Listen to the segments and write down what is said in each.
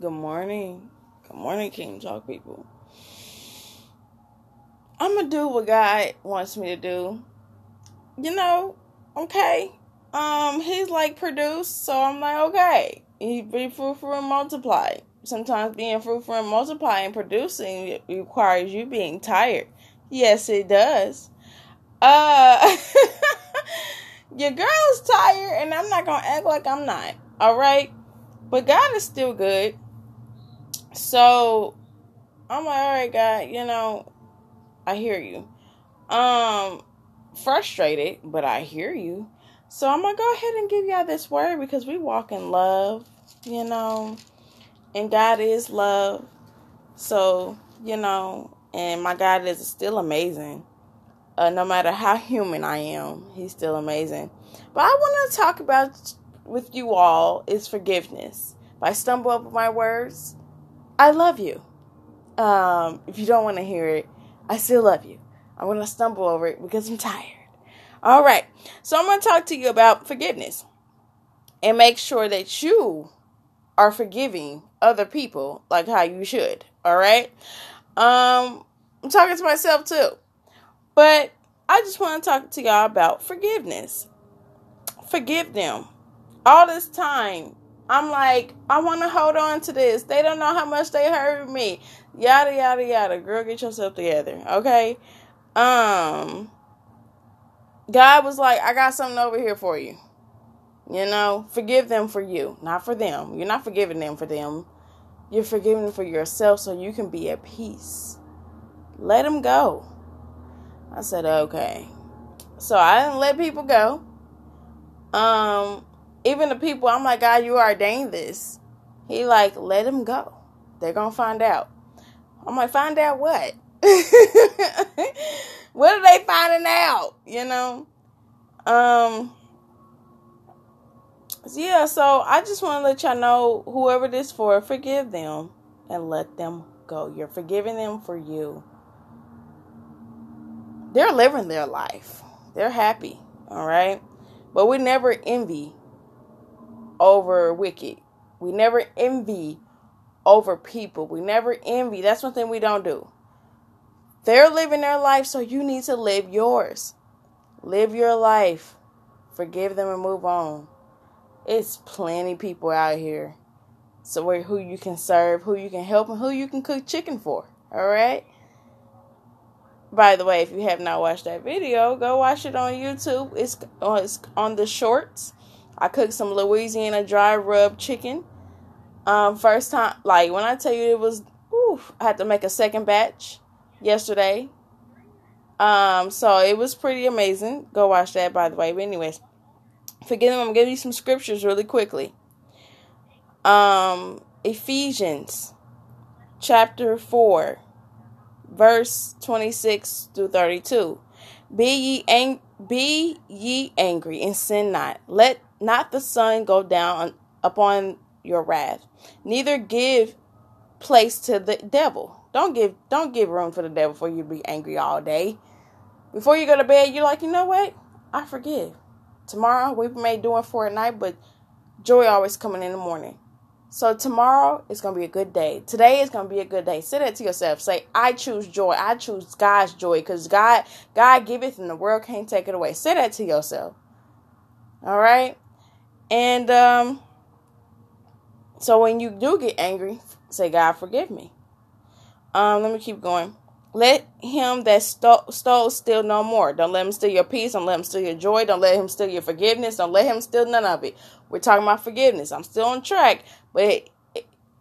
Good morning. Good morning, King Talk people. I'm gonna do what God wants me to do. You know, okay. Um, he's like produce, so I'm like, okay. He be fruitful and multiply. Sometimes being fruitful and multiplying and producing requires you being tired. Yes, it does. Uh your girl's tired and I'm not gonna act like I'm not. Alright? But God is still good. So I'm like, alright, God, you know, I hear you. Um frustrated, but I hear you. So I'm gonna go ahead and give y'all this word because we walk in love, you know, and God is love. So, you know, and my God is still amazing. Uh, no matter how human I am, He's still amazing. But I want to talk about with you all is forgiveness. If I stumble up with my words, I love you. Um, if you don't want to hear it, I still love you. I'm going to stumble over it because I'm tired. All right. So I'm going to talk to you about forgiveness and make sure that you are forgiving other people like how you should. All right. Um, I'm talking to myself too, but I just want to talk to y'all about forgiveness. Forgive them. All this time, I'm like, I want to hold on to this. They don't know how much they hurt me. Yada yada yada. Girl, get yourself together, okay? Um, God was like, I got something over here for you. You know, forgive them for you, not for them. You're not forgiving them for them. You're forgiving for yourself so you can be at peace. Let them go. I said, okay. So I didn't let people go. Um, even the people, I'm like, God, you ordained this. He like, let them go. They're gonna find out. I'm like, find out what? what are they finding out? You know? Um yeah, so I just want to let y'all know whoever this for, forgive them and let them go. You're forgiving them for you. They're living their life. They're happy, all right? But we never envy over wicked. We never envy over people. We never envy. That's one thing we don't do. They're living their life, so you need to live yours. Live your life. Forgive them and move on. It's plenty people out here. So who you can serve, who you can help, and who you can cook chicken for. All right. By the way, if you have not watched that video, go watch it on YouTube. It's, uh, it's on the shorts. I cooked some Louisiana dry rub chicken. Um, first time, like when I tell you it was, oof, I had to make a second batch yesterday. Um, so it was pretty amazing. Go watch that, by the way. But anyways, forgive them. I'm give you some scriptures really quickly. Um, Ephesians chapter four, verse twenty six through thirty two. Be ye ang- be ye angry and sin not. Let not the sun go down upon your wrath. Neither give place to the devil. Don't give don't give room for the devil before you be angry all day. Before you go to bed, you're like, you know what? I forgive. Tomorrow we may do it for a night, but joy always coming in the morning. So tomorrow is gonna be a good day. Today is gonna be a good day. Say that to yourself. Say, I choose joy. I choose God's joy. Because God God giveth and the world can't take it away. Say that to yourself. All right? And um so when you do get angry, say, God forgive me. Um, let me keep going. Let him that stole, stole steal no more. Don't let him steal your peace. Don't let him steal your joy. Don't let him steal your forgiveness. Don't let him steal none of it. We're talking about forgiveness. I'm still on track, but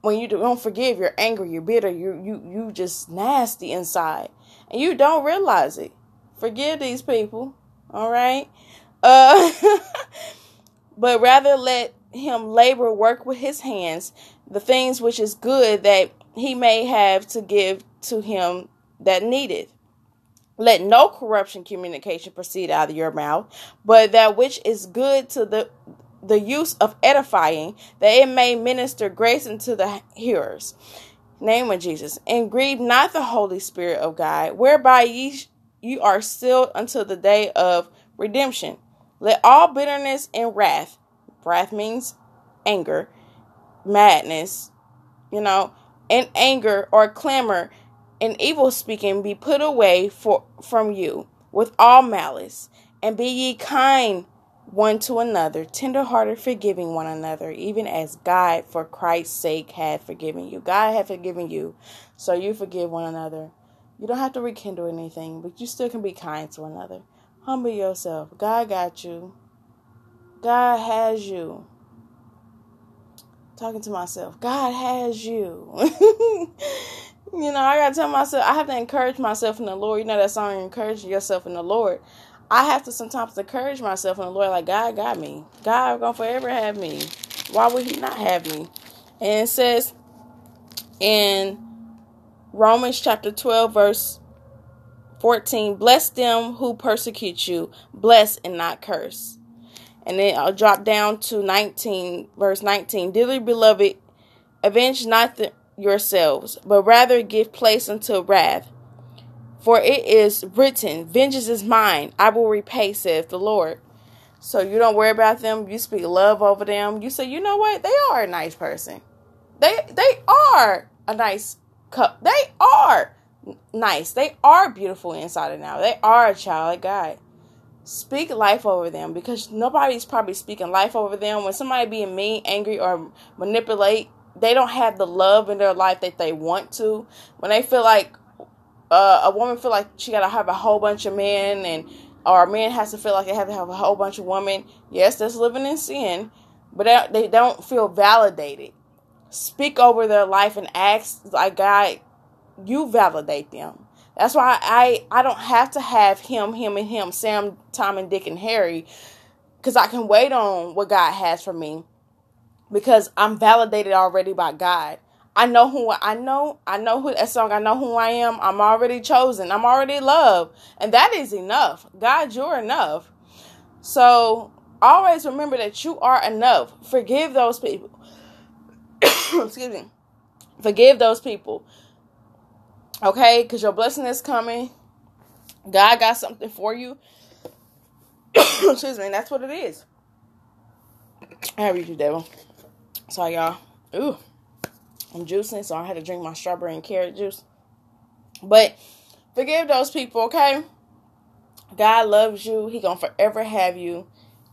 when you don't forgive, you're angry, you're bitter, you you you just nasty inside, and you don't realize it. Forgive these people, all right? Uh, but rather let him labor, work with his hands, the things which is good that he may have to give to him that needeth. Let no corruption communication proceed out of your mouth, but that which is good to the the use of edifying, that it may minister grace unto the hearers. Name of Jesus. And grieve not the Holy Spirit of God, whereby ye you are sealed until the day of redemption. Let all bitterness and wrath, wrath means anger, madness, you know, and anger or clamor and evil speaking be put away for, from you with all malice, and be ye kind one to another, tenderhearted, forgiving one another, even as God, for Christ's sake, had forgiven you. God had forgiven you, so you forgive one another. You don't have to rekindle anything, but you still can be kind to one another. Humble yourself. God got you. God has you. Talking to myself. God has you. you know, I gotta tell myself, I have to encourage myself in the Lord. You know that song, encourage yourself in the Lord. I have to sometimes encourage myself in the Lord, like God got me. God gonna forever have me. Why would He not have me? And it says in Romans chapter 12, verse 14, bless them who persecute you, bless and not curse. And then I'll drop down to 19, verse 19. Dearly beloved, avenge not the, yourselves, but rather give place unto wrath. For it is written, Vengeance is mine, I will repay, saith the Lord. So you don't worry about them. You speak love over them. You say, you know what? They are a nice person. They they are a nice cup. They are nice. They are beautiful inside and out. They are a child of God. Speak life over them because nobody's probably speaking life over them. When somebody being mean, angry, or manipulate, they don't have the love in their life that they want to. When they feel like uh, a woman feel like she gotta have a whole bunch of men and or a man has to feel like they have to have a whole bunch of women. Yes, that's living in sin, but they, they don't feel validated. Speak over their life and ask like God, you validate them. That's why I I don't have to have him, him, and him, Sam, Tom, and Dick and Harry, because I can wait on what God has for me, because I'm validated already by God. I know who I know. I know who that song. I know who I am. I'm already chosen. I'm already loved, and that is enough. God, you're enough. So always remember that you are enough. Forgive those people. Excuse me. Forgive those people. Okay, because your blessing is coming. God got something for you. Excuse me. That's what it is. I have you, devil. Sorry, y'all. Ooh. I'm juicing, so I had to drink my strawberry and carrot juice. But forgive those people, okay? God loves you. He gonna forever have you.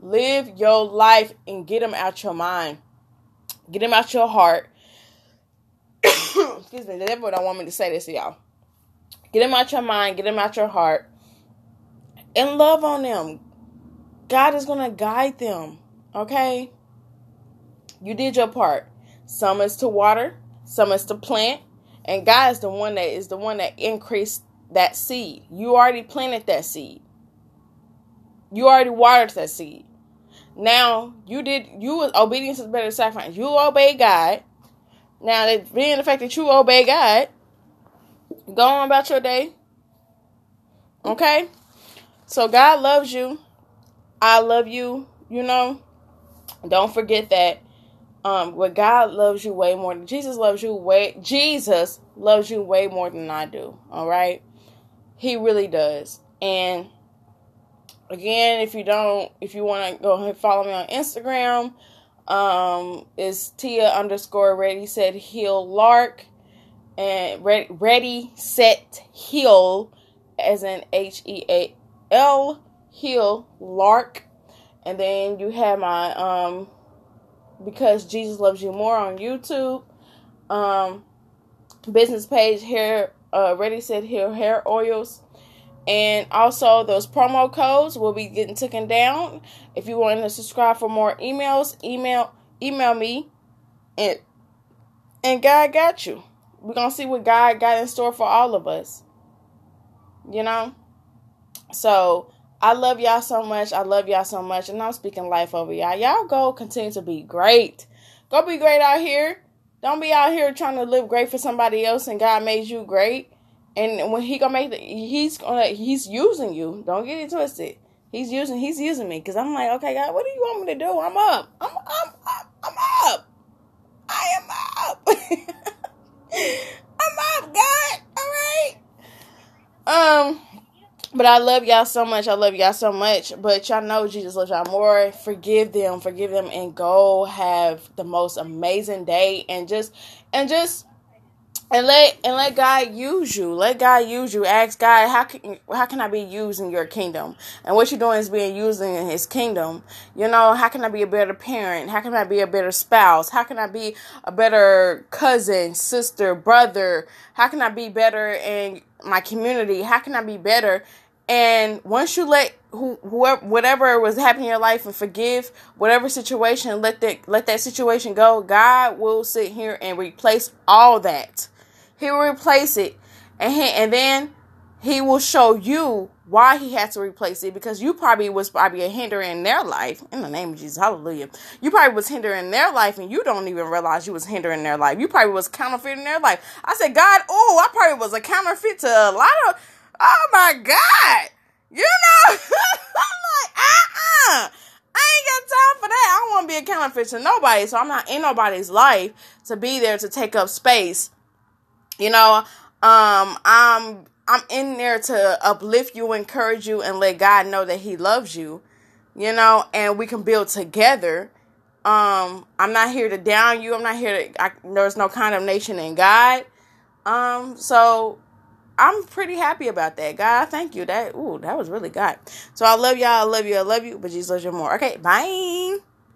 Live your life and get him out your mind. Get him out your heart. Excuse me, the devil don't want me to say this to y'all. Get them out your mind, get them out your heart, and love on them. God is gonna guide them. Okay? You did your part. Some is to water, some is to plant, and God is the one that is the one that increased that seed. You already planted that seed. You already watered that seed. Now you did you was obedience is better than sacrifice. You obey God. Now that being the fact that you obey God, go on about your day. Okay? So God loves you. I love you, you know. Don't forget that um where God loves you way more than Jesus loves you way Jesus loves you way more than I do. All right? He really does. And again, if you don't if you want to go follow me on Instagram, um is Tia underscore ready said heal lark and ready, ready set heal as in H E A L heal lark and then you have my um because Jesus loves you more on YouTube. Um, business page hair uh, ready set here hair oils. And also those promo codes will be getting taken down. If you want to subscribe for more emails, email email me and and God got you. We're gonna see what God got in store for all of us. You know? So I love y'all so much. I love y'all so much. And I'm speaking life over y'all. Y'all go continue to be great. Go be great out here. Don't be out here trying to live great for somebody else and God made you great. And when he gonna make the, he's gonna he's using you. Don't get it twisted. He's using he's using me because I'm like, okay, God, what do you want me to do? I'm up. I'm I'm I'm, I'm up. I am up. I'm up, God. All right. Um. But I love y'all so much. I love y'all so much. But y'all know Jesus loves y'all more. Forgive them. Forgive them and go have the most amazing day and just and just and let and let God use you. Let God use you. Ask God, how can how can I be used in your kingdom? And what you're doing is being used in His kingdom. You know, how can I be a better parent? How can I be a better spouse? How can I be a better cousin, sister, brother? How can I be better in my community? How can I be better? And once you let who, whoever, whatever was happening in your life and forgive whatever situation, let that let that situation go. God will sit here and replace all that he will replace it, and he, and then he will show you why he had to replace it because you probably was probably a hindrance in their life. In the name of Jesus, hallelujah. You probably was hindering their life and you don't even realize you was hindering their life. You probably was counterfeiting their life. I said, God, oh, I probably was a counterfeit to a lot of oh my God. You know, I'm like, uh-uh. I ain't got time for that. I don't want to be a counterfeit to nobody. So I'm not in nobody's life to be there to take up space you know, um, I'm I'm in there to uplift you, encourage you, and let God know that He loves you. You know, and we can build together. Um, I'm not here to down you. I'm not here to. I, there's no condemnation in God. Um, so I'm pretty happy about that. God, thank you. That ooh, that was really God. So I love y'all. I love you. I love you. But Jesus loves you more. Okay, bye.